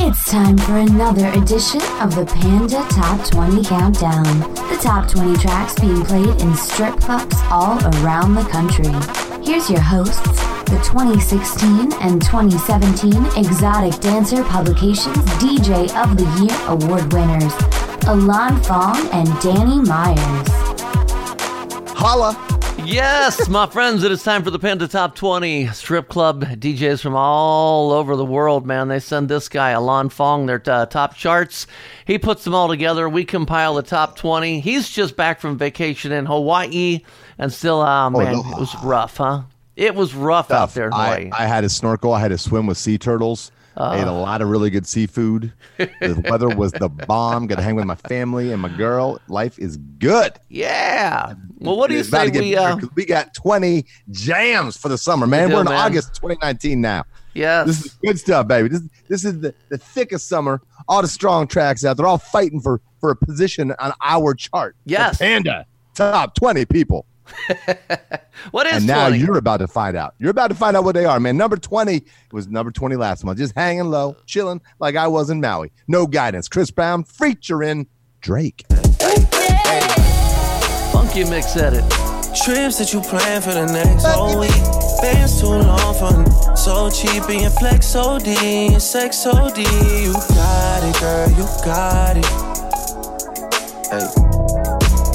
It's time for another edition of the Panda Top 20 Countdown. The top 20 tracks being played in strip clubs all around the country. Here's your hosts, the 2016 and 2017 Exotic Dancer Publications DJ of the Year award winners, Alon Fong and Danny Myers. Holla! Yes, my friends, it is time for the Panda Top 20 strip club DJs from all over the world, man. They send this guy, Alon Fong, their uh, top charts. He puts them all together. We compile the top 20. He's just back from vacation in Hawaii and still, oh, man, oh, no. it was rough, huh? It was rough out there in Hawaii. I, I had to snorkel. I had to swim with sea turtles. Uh, ate a lot of really good seafood. the weather was the bomb. Got to hang with my family and my girl. Life is good. Yeah. Well, what do you say we uh, we got 20 jams for the summer, man. We are in man. August 2019 now. Yeah. This is good stuff, baby. This this is the, the thickest summer. All the strong tracks out. They're all fighting for for a position on our chart. Yes. The Panda top 20 people. what is and now 20? you're about to find out. You're about to find out what they are, man. Number 20 was number 20 last month, just hanging low, chilling like I was in Maui. No guidance. Chris Brown featuring Drake. Funky mix edit. Trips that you plan for the next whole week. Bands too long for so cheap and your flex OD and sex OD. You got it, girl, you got it. Hey.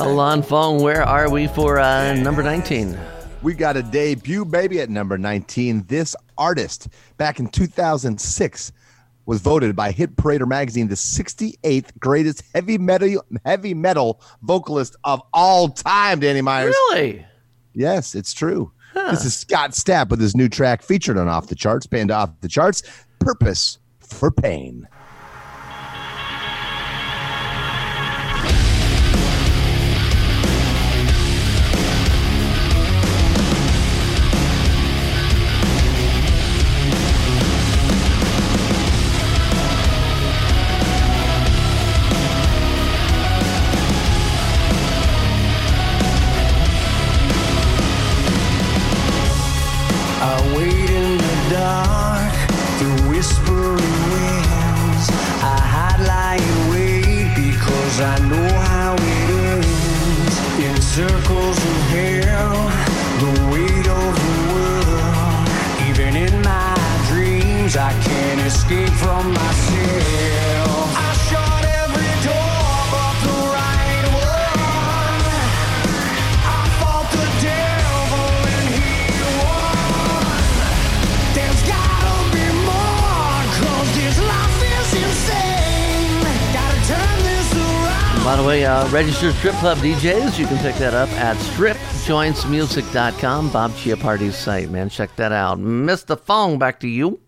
Alon Fong, where are we for uh, number 19? We got a debut, baby, at number 19. This artist, back in 2006, was voted by Hit Parader magazine the 68th greatest heavy metal heavy metal vocalist of all time. Danny Myers. Really? Yes, it's true. Huh. This is Scott Stapp with his new track featured on Off the Charts, banned off the charts. Purpose for Pain. Uh, registered strip club DJs. You can pick that up at stripjointsmusic.com, Bob Chiappardi's site, man. Check that out. Mr. Fong, back to you.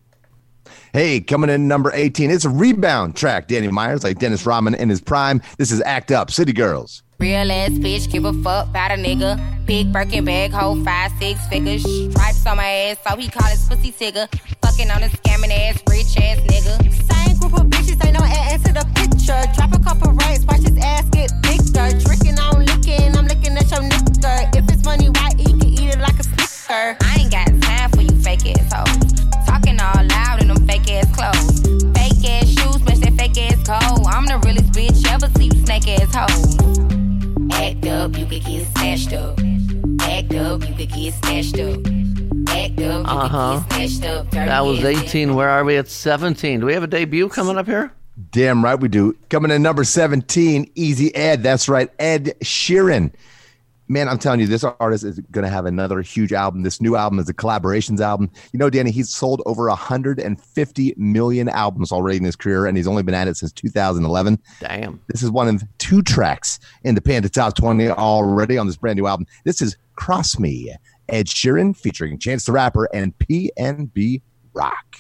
Hey, coming in number 18. It's a rebound track, Danny Myers, like Dennis Rodman in his prime. This is Act Up, City Girls. Real ass bitch, give a fuck about a nigga. Big Birkin bag, hold five, six figures. Stripes on my ass, so he call his pussy tigger. Fucking on a scamming ass, rich ass nigga. Same group of bitches, ain't no ass to the picture. Drop a couple racks, watch his ass get bigger. Tricking on licking, I'm looking at your nigga. If it's money, why he can eat it like a snicker? I ain't got time for you fake ass hoes. Up, you could get snatched up. Uh huh. That was 18. Where are we at 17? Do we have a debut coming up here? Damn right we do. Coming in number 17, Easy Ed. That's right, Ed Sheeran. Man, I'm telling you, this artist is going to have another huge album. This new album is a collaborations album. You know, Danny, he's sold over 150 million albums already in his career, and he's only been at it since 2011. Damn. This is one of two tracks in the Panda Top 20 already on this brand new album. This is Cross Me, Ed Sheeran featuring Chance the Rapper and PNB Rock.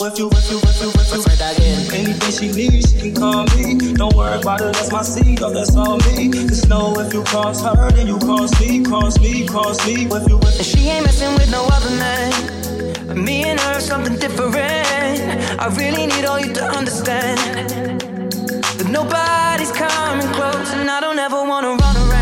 If you, if you, if you, if you, say that again. Anything she needs, she can call me. Don't worry about it, that's my seed, oh, that's on me. Just know if you cross her, then you cross me, cross me, cross me. If you, if And she ain't messing with no other man. Me and her, something different. I really need all you to understand. That nobody's coming close, and I don't ever wanna run around.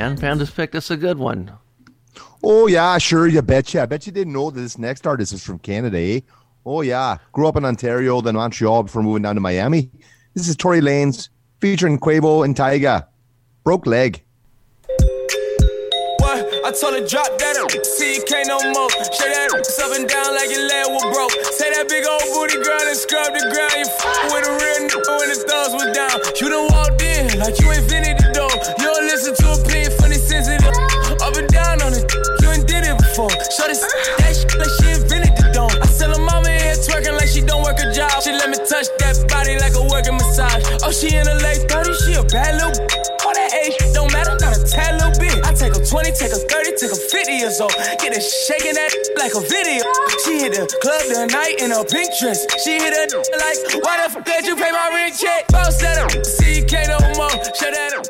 Man. Panda's picked us a good one. Oh yeah, sure. You betcha. I bet you didn't know that this next artist is from Canada, eh? Oh yeah. Grew up in Ontario, then Montreal before moving down to Miami. This is Tory Lanez featuring Quavo and Tyga. Broke leg. What? I told her drop that up, see you can't no more. Shake that ass up and down like your leg was broke. Say that big old booty girl and scrub the ground. You f- with a real nigga when the thugs was down. You done walked in like you invented the this that shit like she invented the dome. I tell her mama here twerking like she don't work a job. She let me touch that body like a working massage. Oh, she in her late 30s, she a bad little All that age don't matter, not a tad little bit. I take her 20, take her 30, take her 50 years old. Get her shaking that like a video. She hit the club the night in a pink dress. She hit her like, why the fuck did you pay my rent check? Bounce that up, see you can't no more. Shut that up,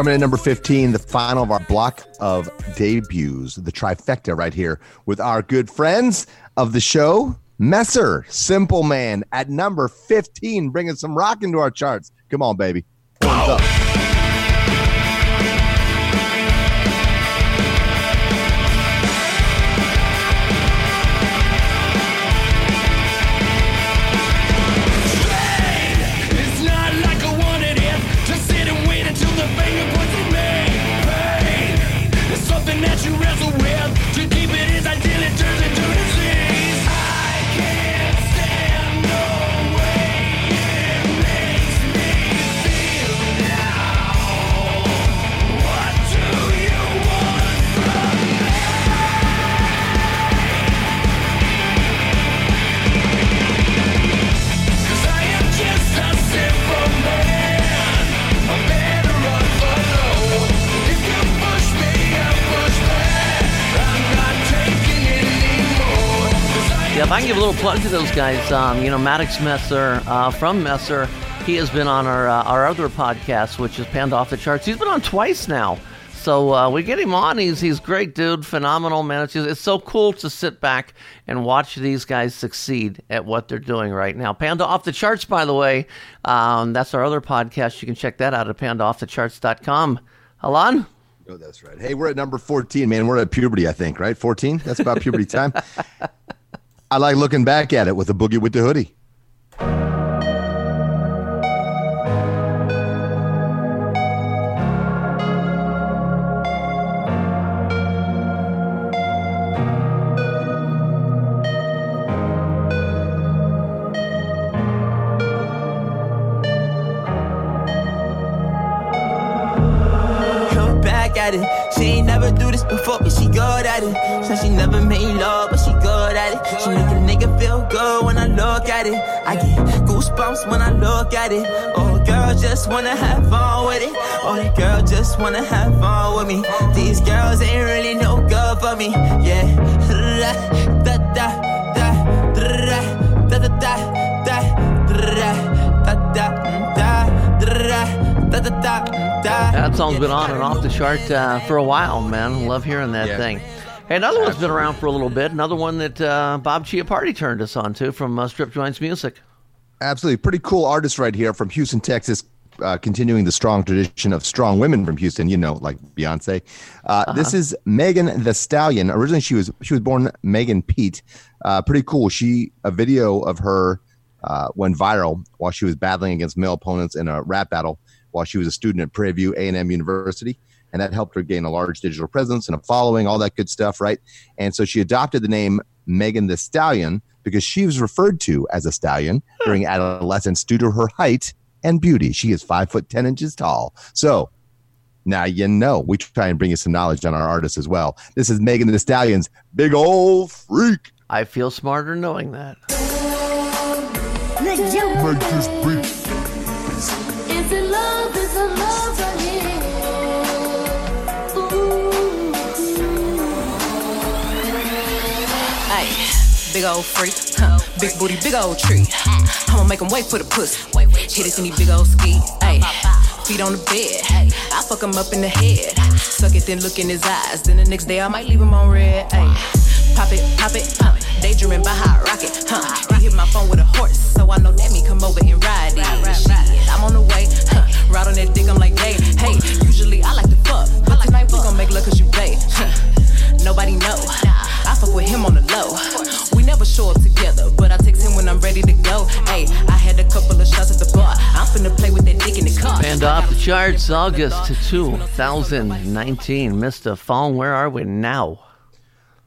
Coming in number 15, the final of our block of debuts, the trifecta right here with our good friends of the show, Messer, Simple Man, at number 15, bringing some rock into our charts. Come on, baby. Little plug to those guys, um, you know, Maddox Messer uh, from Messer, he has been on our uh, our other podcast, which is Panda Off the Charts. He's been on twice now. So uh, we get him on. He's he's great, dude. Phenomenal, man. It's, it's so cool to sit back and watch these guys succeed at what they're doing right now. Panda Off the Charts, by the way. Um, that's our other podcast. You can check that out at pandaoffthecharts.com. Alon? Oh, that's right. Hey, we're at number 14, man. We're at puberty, I think, right? 14? That's about puberty time. I like looking back at it with a boogie with the hoodie. Come back at it. She ain't never do this before, but she good at it. Said she never look at it. I get goosebumps when I look at it. Oh, girl just wanna have fun with it. Oh, that girl just wanna have fun with me. These girls ain't really no good for me. Yeah. Da da da da da da da da da da da da da da da da. That song's been on and off the chart uh, for a while, man. Love hearing that Yeah. thing. Another one's been around for a little bit. Another one that uh, Bob Chiappardi turned us on to from uh, Strip Joints Music. Absolutely. Pretty cool artist right here from Houston, Texas. uh, continuing the strong tradition of strong women from Houston, you know, like Beyonce. Uh, This is Megan Thee Stallion. Originally, she was she was born Megan Pete. Uh, pretty cool. She a video of her uh, went viral while she was battling against male opponents in a rap battle while she was a student at Prairie View A&M University. And that helped her gain a large digital presence and a following, all that good stuff, right? And so she adopted the name Megan Thee Stallion because she was referred to as a stallion during adolescence due to her height and beauty. She is five foot ten inches tall. So now you know we try and bring you some knowledge on our artists as well. This is Megan Thee Stallion's big old freak. I feel smarter knowing that. Big old freak, huh? big booty, big old tree. I'ma make him wait for the pussy. Hit it in these big old ski. Ay, feet on the bed. I fuck him up in the head. Suck it, then look in his eyes. Then the next day I might leave him on red. Ay, pop it, pop it, huh? Daydreaming by hot rocket, huh? He hit my phone with a horse, so I know that me come over and ride it. I'm on the way, huh? Ride on that dick, I'm like, hey, hey. Usually I like to fuck, but tonight we charts, August 2019. Mr. Fong, where are we now?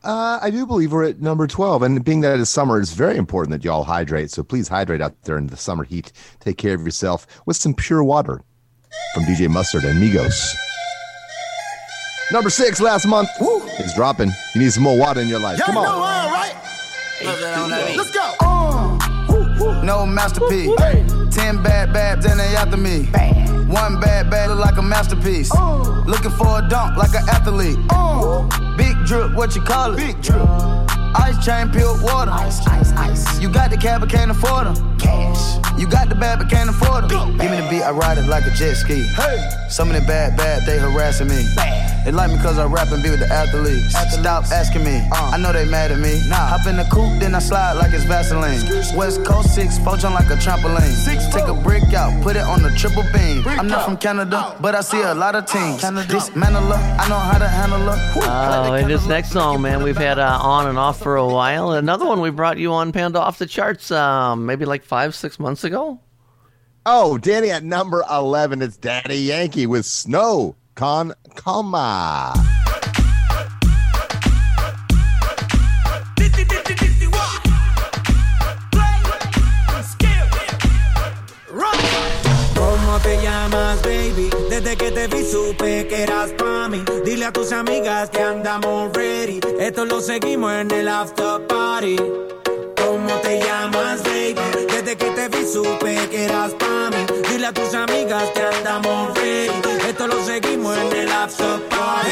Uh, I do believe we're at number 12. And being that it is summer, it's very important that you all hydrate. So please hydrate out there in the summer heat. Take care of yourself with some pure water from DJ Mustard and Migos. Number six last month is dropping. You need some more water in your life. Come on. all right. Let's go. No masterpiece. Ten bad babs and they after me. One bad bad look like a masterpiece. Looking for a dunk like an athlete. Big drip, what you call it? Big drip. Ice chain, pure water. Ice, ice, ice. You got the cab, but can't afford them. Cash. You got the bad, but can't afford them. Give me the beat, I ride it like a jet ski. Hey. Some of the bad, bad, they harassing me. They like me cause I rap and be with the athletes. Stop asking me, I know they mad at me. Hop in the coupe, then I slide like it's Vaseline. West Coast 6, poach on like a trampoline. Six, Take a brick out, put it on the triple beam. I'm not from Canada, but I see a lot of teams. Dismantle her, I know how to handle her. Whew. Oh, and this next song, man, we've had uh, on and off for a while. Another one we brought you on Panda off the charts, um, maybe like five, six months ago. Oh, Danny at number 11. It's Daddy Yankee with Snow Con Coma. ¿Cómo te llamas, baby? Desde que te vi supe que eras pa' mí. Dile a tus amigas que andamos ready. Esto lo seguimos en el after party. ¿Cómo te llamas, baby? Desde que te vi supe que eras pa' mí. Dile a tus amigas que andamos ready. Esto lo seguimos en el after party.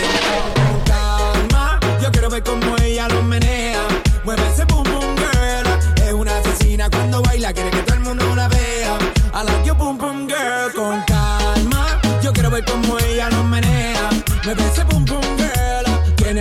Con calma, yo quiero ver cómo ella lo menea. Mueve ese boom boom girl. Es una asesina cuando baila, quiere que todo el mundo la vea. I like your boom boom girl. Con calma, yo quiero ver cómo ella lo menea. Mueve ese boom boom girl.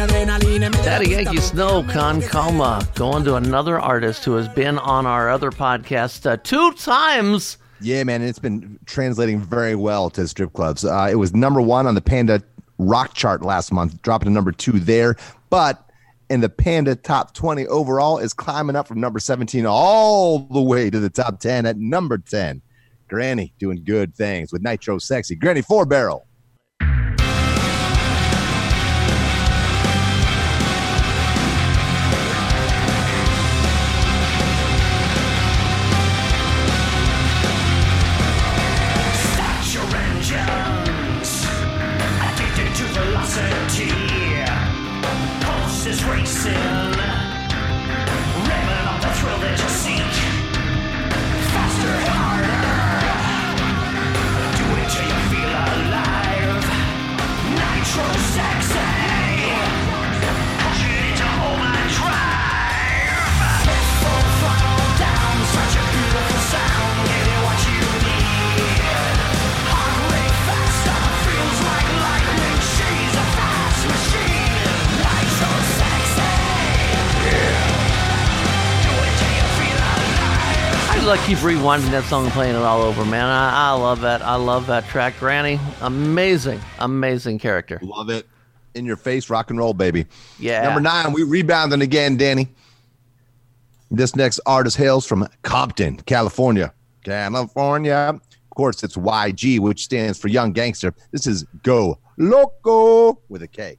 Daddy gusta Yankee Snow me Con gusta. Coma. Going to another artist who has been on our other podcast uh, two times. Yeah, man, it's been translating very well to strip clubs. Uh, it was number one on the Panda Rock chart last month, dropping to number two there. But in the Panda top 20 overall, is climbing up from number 17 all the way to the top 10 at number 10. Granny doing good things with Nitro Sexy. Granny four barrel. Keep rewinding that song and playing it all over, man. I, I love that. I love that track. Granny, amazing, amazing character. Love it. In your face, rock and roll, baby. Yeah. Number nine, we rebounding again, Danny. This next artist hails from Compton, California. California. Of course, it's YG, which stands for Young Gangster. This is Go Loco with a K.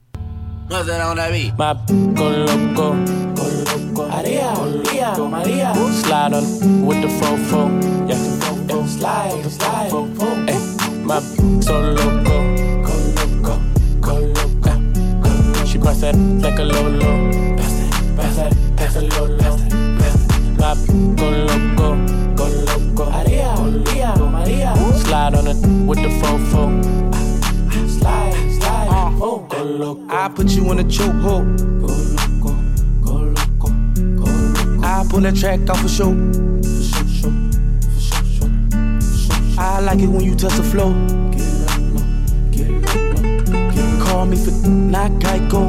No sé dónde vi. My go loco, go loco. Maria, Maria, Maria. Slide on with the fofo. Yeah, yeah. slide, slide. Ay, my so loco, go loco, go loco. She bust that like a lolo. Pass that, pass that, pass a lolo. My go loco, go loco. Maria, Maria, Maria. Slide on it with the fofo. Slide, slide. Oh, go loco. I put you in a chokehold. I pull that track off show. For sure, sure, for sure, sure, for sure. I like it when you touch the floor. Get low, get low, get low. Call me for not Geico.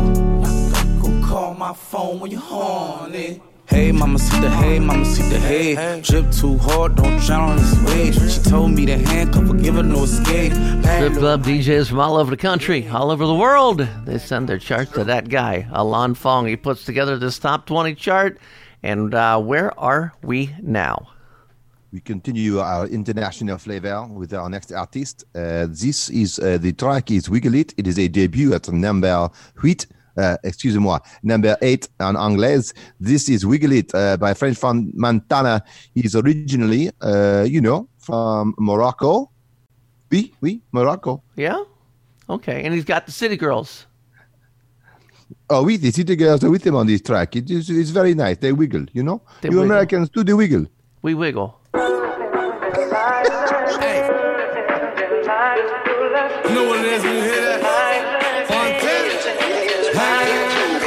Go call my phone when you're horny. Hey, mama, see the hey, mama, see the hey. Drip too hard, don't drown on this wave. She told me to handcuff her, give her no escape. Strip club DJs from all over the country, all over the world. They send their charts to that guy, Alan Fong. He puts together this top 20 chart. And uh, where are we now? We continue our international flavor with our next artist. Uh, this is uh, the track is Wiggle It. It is a debut at number eight. Uh, excusez-moi, number eight en anglais. This is Wiggle It uh, by French from Montana. He's originally, uh, you know, from Morocco. Oui, oui, Morocco. Yeah? Okay. And he's got the City Girls. Oh, oui, the city girls are with them on this track. It is, it's very nice. They wiggle, you know? They you wiggle. Americans do the wiggle. We wiggle. You know what it is when you hear that?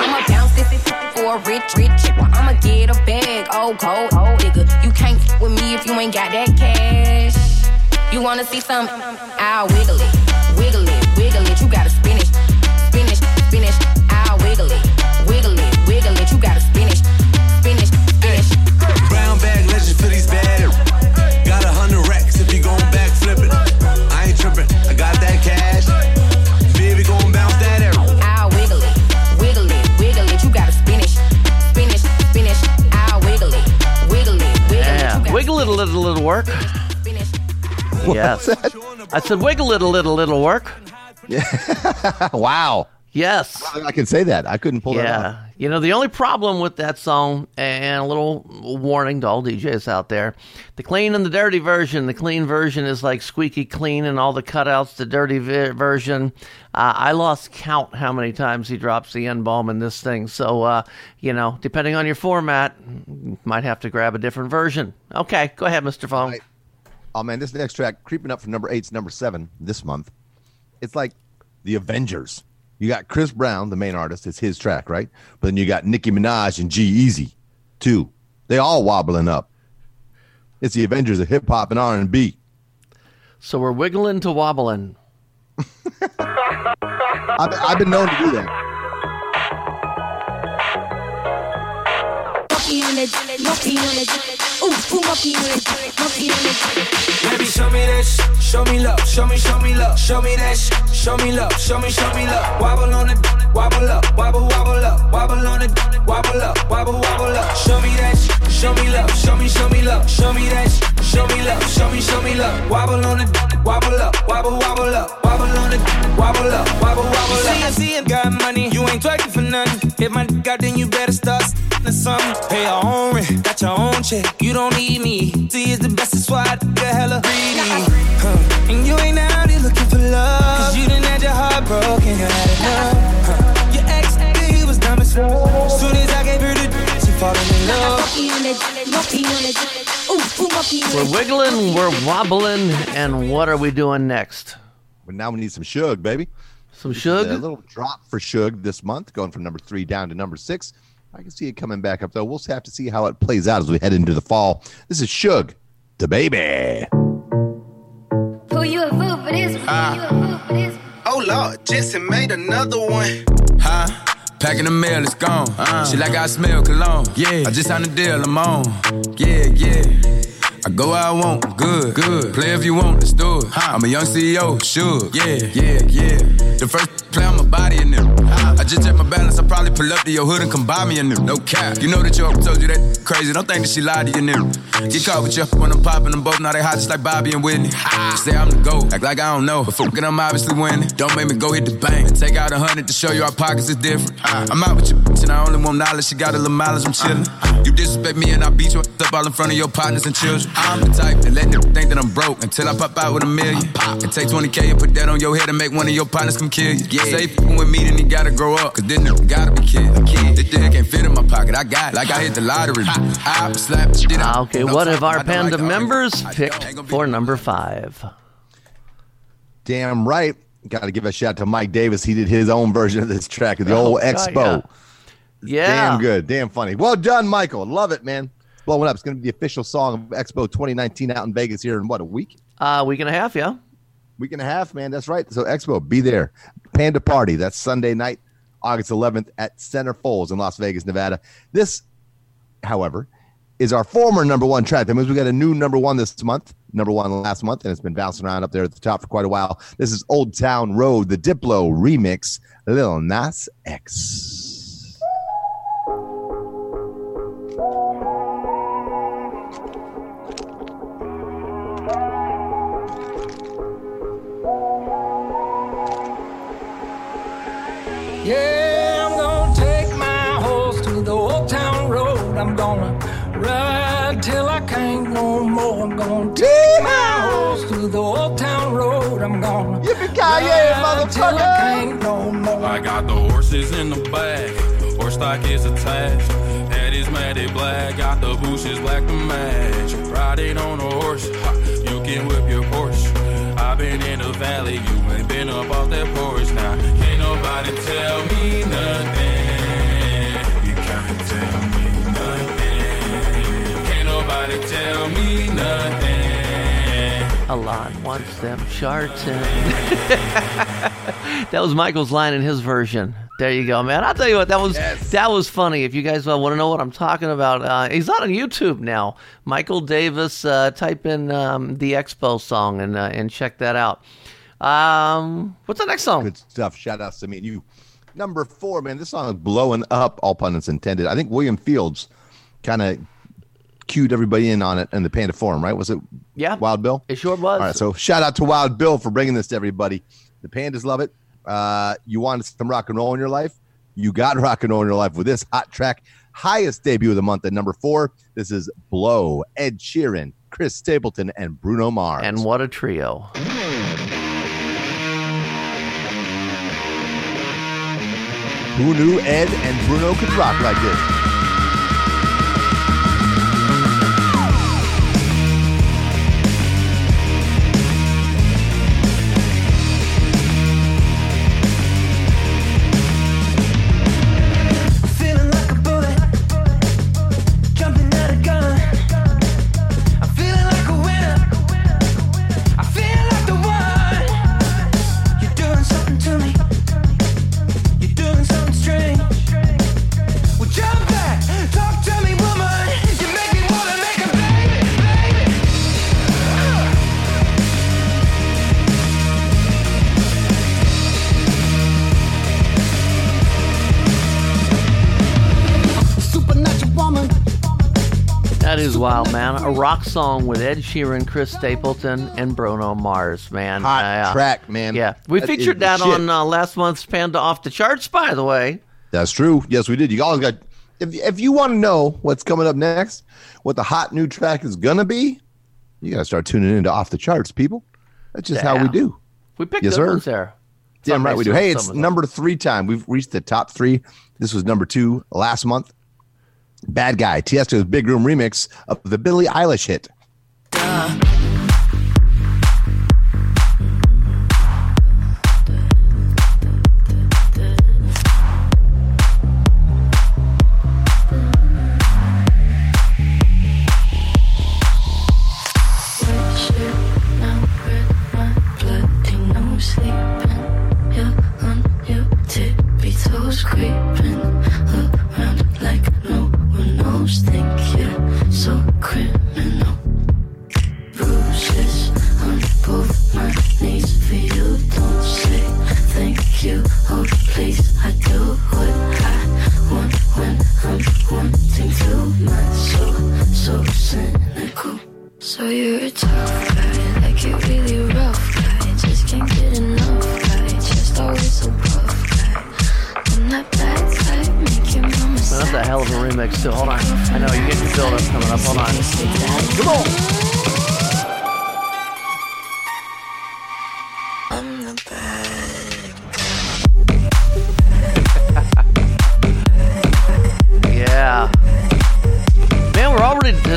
I'ma bounce this for a rich, rich chick. Well, I'ma get a bag, oh cold, oh nigga. You can't f- with me if you ain't got that cash. You wanna see some? I'll wiggle it, wiggle it, it a little, work. Yes. I said wiggle it a little, little work. Yeah. wow. Yes. I can say that. I couldn't pull that off. You know, the only problem with that song, and a little warning to all DJs out there the clean and the dirty version. The clean version is like squeaky clean and all the cutouts. The dirty vi- version, uh, I lost count how many times he drops the N bomb in this thing. So, uh, you know, depending on your format, you might have to grab a different version. Okay, go ahead, Mr. Fong. Right. Oh man, this next track creeping up from number eight to number seven this month. It's like the Avengers. You got Chris Brown, the main artist. It's his track, right? But then you got Nicki Minaj and G-Eazy, too. They all wobbling up. It's the Avengers of hip hop and R and B. So we're wiggling to wobbling. I've, I've been known to do that. Monkey on it, monkey on it. Ooh, ooh, monkey on it, monkey on. Baby, show me that show me love, show me, show me love, show me that show me love, show me, show me love. Wobble on it, wobble up, wobble, wobble up, wobble on it, wobble up, wobble, wobble up. Show me that show me love, show me, show me love, show me that show me love, show me, show me love. Wobble on it, wobble up, wobble, wobble up, wobble on it, wobble up, wobble, wobble up. See, I see, you got money, you ain't twerking for nothing. Hit my dick out, then you better start s***ing something. Pay your own rent, got your own check, you don't need me. See, it's the best, that's why I get hella greedy. Huh. And you ain't out here looking for love. Cause you done had your heart broken, you had enough. Huh. Your ex, he was dumb as fuck. Soon as I gave her the d- she falling in love. Monkey on it, monkey on it. Ooh, ooh, monkey on We're wiggling, we're wobbling, and what are we doing next? But now we need some Suge, baby. Some This is A little drop for Suge this month, going from number three down to number six. I can see it coming back up, though. We'll have to see how it plays out as we head into the fall. This is Suge, DaBaby. Who you a fool for this? Who ah. you a fool for this? Oh Lord, Jetson made another one. Huh? Packing the mail, it's gone. Ah. She like I smell cologne. Yeah. I just signed a deal, I'm on. Yeah, yeah. I go where I want, good, good. Play if you want, let's do it. I'm a young CEO, sure. Yeah, yeah, yeah. The first play on my body in them. I just check my balance, I probably pull up to your hood and come buy me a new. No cap. You know that your told you that crazy. Don't think that she lied to you new. Get caught with you when I'm popping them both. Now they hot just like Bobby and Whitney. Say I'm the GOAT, act like I don't know. But fucking I'm obviously winning. Don't make me go hit the bank. And take out a hundred to show you our pockets is different. I'm out with your bitch and I only want knowledge. She got a little mileage, I'm chillin'. You disrespect me and I beat you up all in front of your partners and children. I'm the type that let them think that I'm broke until I pop out with a million. And take 20K and put that on your head and make one of your partners come kill you. Say fucking with me, then you gotta grow up. Cause then you gotta be kid. A kid. This thing can't fit in my pocket. I got it. Like I hit the lottery. I slap the shit out. Okay, what have our Panda members picked for number five? Damn right. Got to give a shout to Mike Davis. He did his own version of this track, the oh, old Oh, God, Expo. Yeah. Damn good. Damn funny. Well done, Michael. Love it, man. Blowing up. It's going to be the official song of Expo 2019 out in Vegas here in what, a week? Uh, week and a half, yeah. Week and a half, man. That's right. So Expo, be there. Panda Party. That's Sunday night, August 11th at Center Falls in Las Vegas, Nevada. This, however, is our former number one track. That means we got a new number one this month, number one last month, and it's been bouncing around up there at the top for quite a while. This is Old Town Road, the Diplo remix, Lil Nas X. I can't no more. I'm gonna take my horse to the old town road. I'm gonna ride till I can't no more. I got the horses in the back, horse stock is attached. Head is matted black, got the bushes black to match. Riding on a horse, you can whip your Porsche. I've been in the valley, you ain't been up off that porch now. Can't nobody tell me nothing. Alon wants them charts in. that was Michael's line in his version. There you go, man. I'll tell you what, that was that was funny. If you guys uh, want to know what I'm talking about, uh, he's not on YouTube now. Michael Davis, uh, type in um, the Expo song and uh, and check that out. Um, what's the next song? Good stuff. Shout outs to me and you. Number four, man. This song is blowing up, all pun intended. I think William Fields kind of cued everybody in on it in the Panda Forum, right? Was it Yeah. Wild Bill? It sure was. All right, so shout out to Wild Bill for bringing this to everybody. The Pandas love it. Uh, you wanted some rock and roll in your life? You got rock and roll in your life with this hot track. Highest debut of the month at number four. This is Blow, Ed Sheeran, Chris Stapleton, and Bruno Mars. And what a trio! Who knew Ed and Bruno could rock like this? Wild, man. A rock song with Ed Sheeran, Chris Stapleton, and Bruno Mars, man. Hot Uh, track, man. Yeah, we That featured that shit. on uh, last month's Panda Off the Charts, by the way. That's true. Yes, we did. You always got. If if you want to know what's coming up next, what the hot new track is gonna be, you got to start tuning into off the charts, people. That's just how we do. We picked Yes, sir. ones there. Damn right we do. Hey, it's some of them. number three time. We've reached the top three. This was number two last month. Bad Guy, Tiesto's Big Room remix of the Billie Eilish hit. Creeping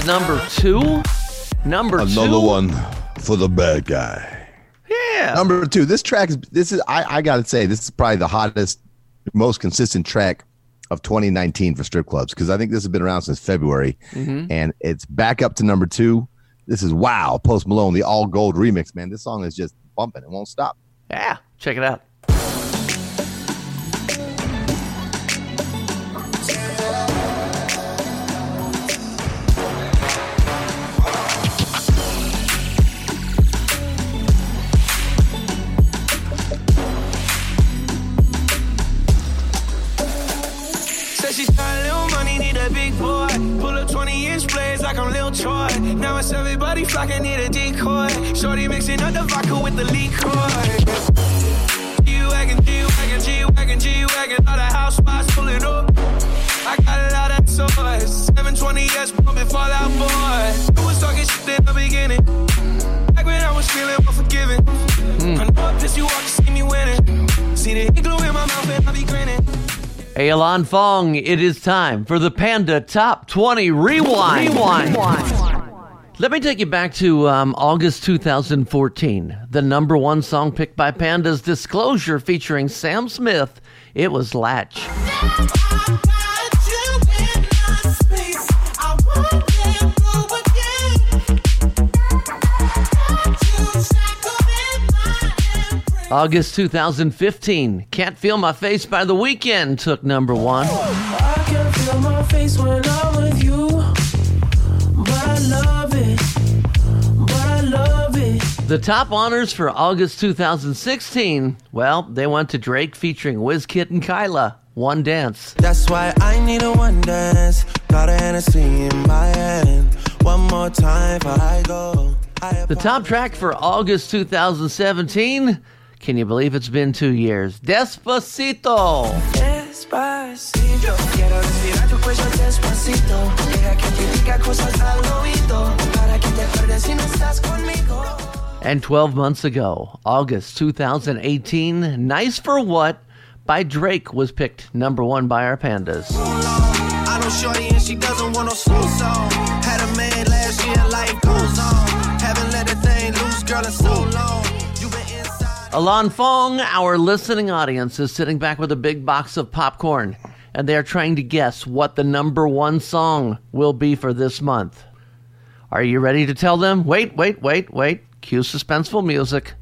number two. Number Another two. one for the bad guy. Yeah. Number two. This track is this is I, I gotta say, this is probably the hottest, most consistent track of 2019 for strip clubs because I think this has been around since February Mhm. and it's back up to number two. This is wow, Post Malone, the all gold remix, man. This song is just bumping. It won't stop. Yeah. Check it out. It's everybody flocking, need a decoy. Shorty mixing up the vodka with the liquor. G-Wagon, G-Wagon, G-Wagon, G-Wagon. All the house spots pulling up. I got a lot of toys. 720S pumping Fallout Boy. I was talking shit in the beginning. Back when I was feeling unforgiving. Hmm. I know I pissed you off to see me winning. See the ink glue in my mouth and I be grinning. Hey, Alon Fong, it is time for the Panda Top 20 Rewind. Rewind. Let me take you back to um, August 2014. The number one song picked by Panda's Disclosure featuring Sam Smith. It was Latch. August 2015. Can't Feel My Face by The Weeknd took number one. The top honors for August 2016, well, they went to Drake featuring Wizkid and Kyla. One Dance. That's why I need a one dance. Got a Hennessy in my hand. One more time before I go. The top track for August 2017, can you believe it's been two years? Despacito. Despacito, quiero respirar tu cuello despacito. Deja que te diga cosas al oído, para que te acuerdes si no estás conmigo. And 12 months ago, August 2018, Nice for What by Drake was picked number one by our pandas. I know Shorty and she doesn't want no song. Had a man last year, life goes on. Haven't let a thing loose, girl, in so long. Alon Fong, our listening audience, is sitting back with a big box of popcorn, and they are trying to guess what the number one song will be for this month. Are you ready to tell them? Wait, wait, wait, wait. Cue suspenseful music.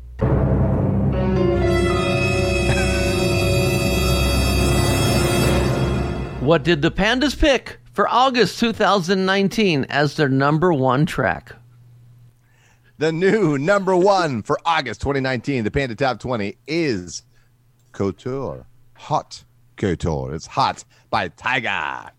What did the Pandas pick for August 2019 as their number one track? The new number one for August 2019, the Panda Top 20 is Couture. Haute Couture. It's Haute by Tyga.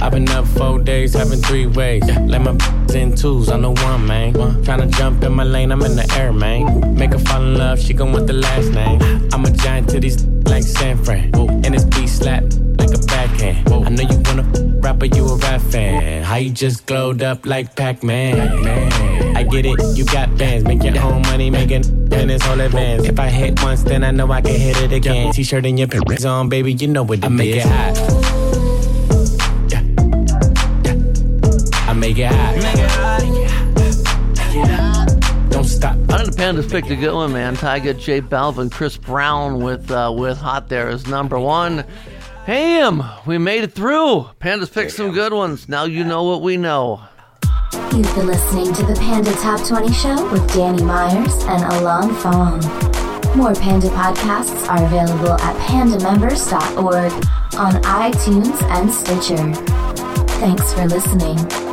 I've been up four days, having three ways. Let my in twos, I know one, man. Tryna jump in my lane, I'm in the air, man. Make her fall in love, she gon' want the last name. I'm a giant to these like San Fran. And this beat slap like a backhand. I know you wanna rapper, you a rap fan. How you just glowed up like Pac-Man. I get it, you got bands. Make your own money, making minutes, whole advance. If I hit once, then I know I can hit it again. T-shirt and your pants on, baby, you know what it I make it hot. I make it hot. Stop. I think the Pandas picked a good one, man. Tyga, J Balvin, Chris Brown with uh, with Haute there is number one. Ham, we made it through. Pandas picked some good ones. Now you know what we know. You've been listening to the Panda Top 20 Show with Danny Myers and Alon Fong. More Panda podcasts are available at pandamembers.org on iTunes and Stitcher. Thanks for listening.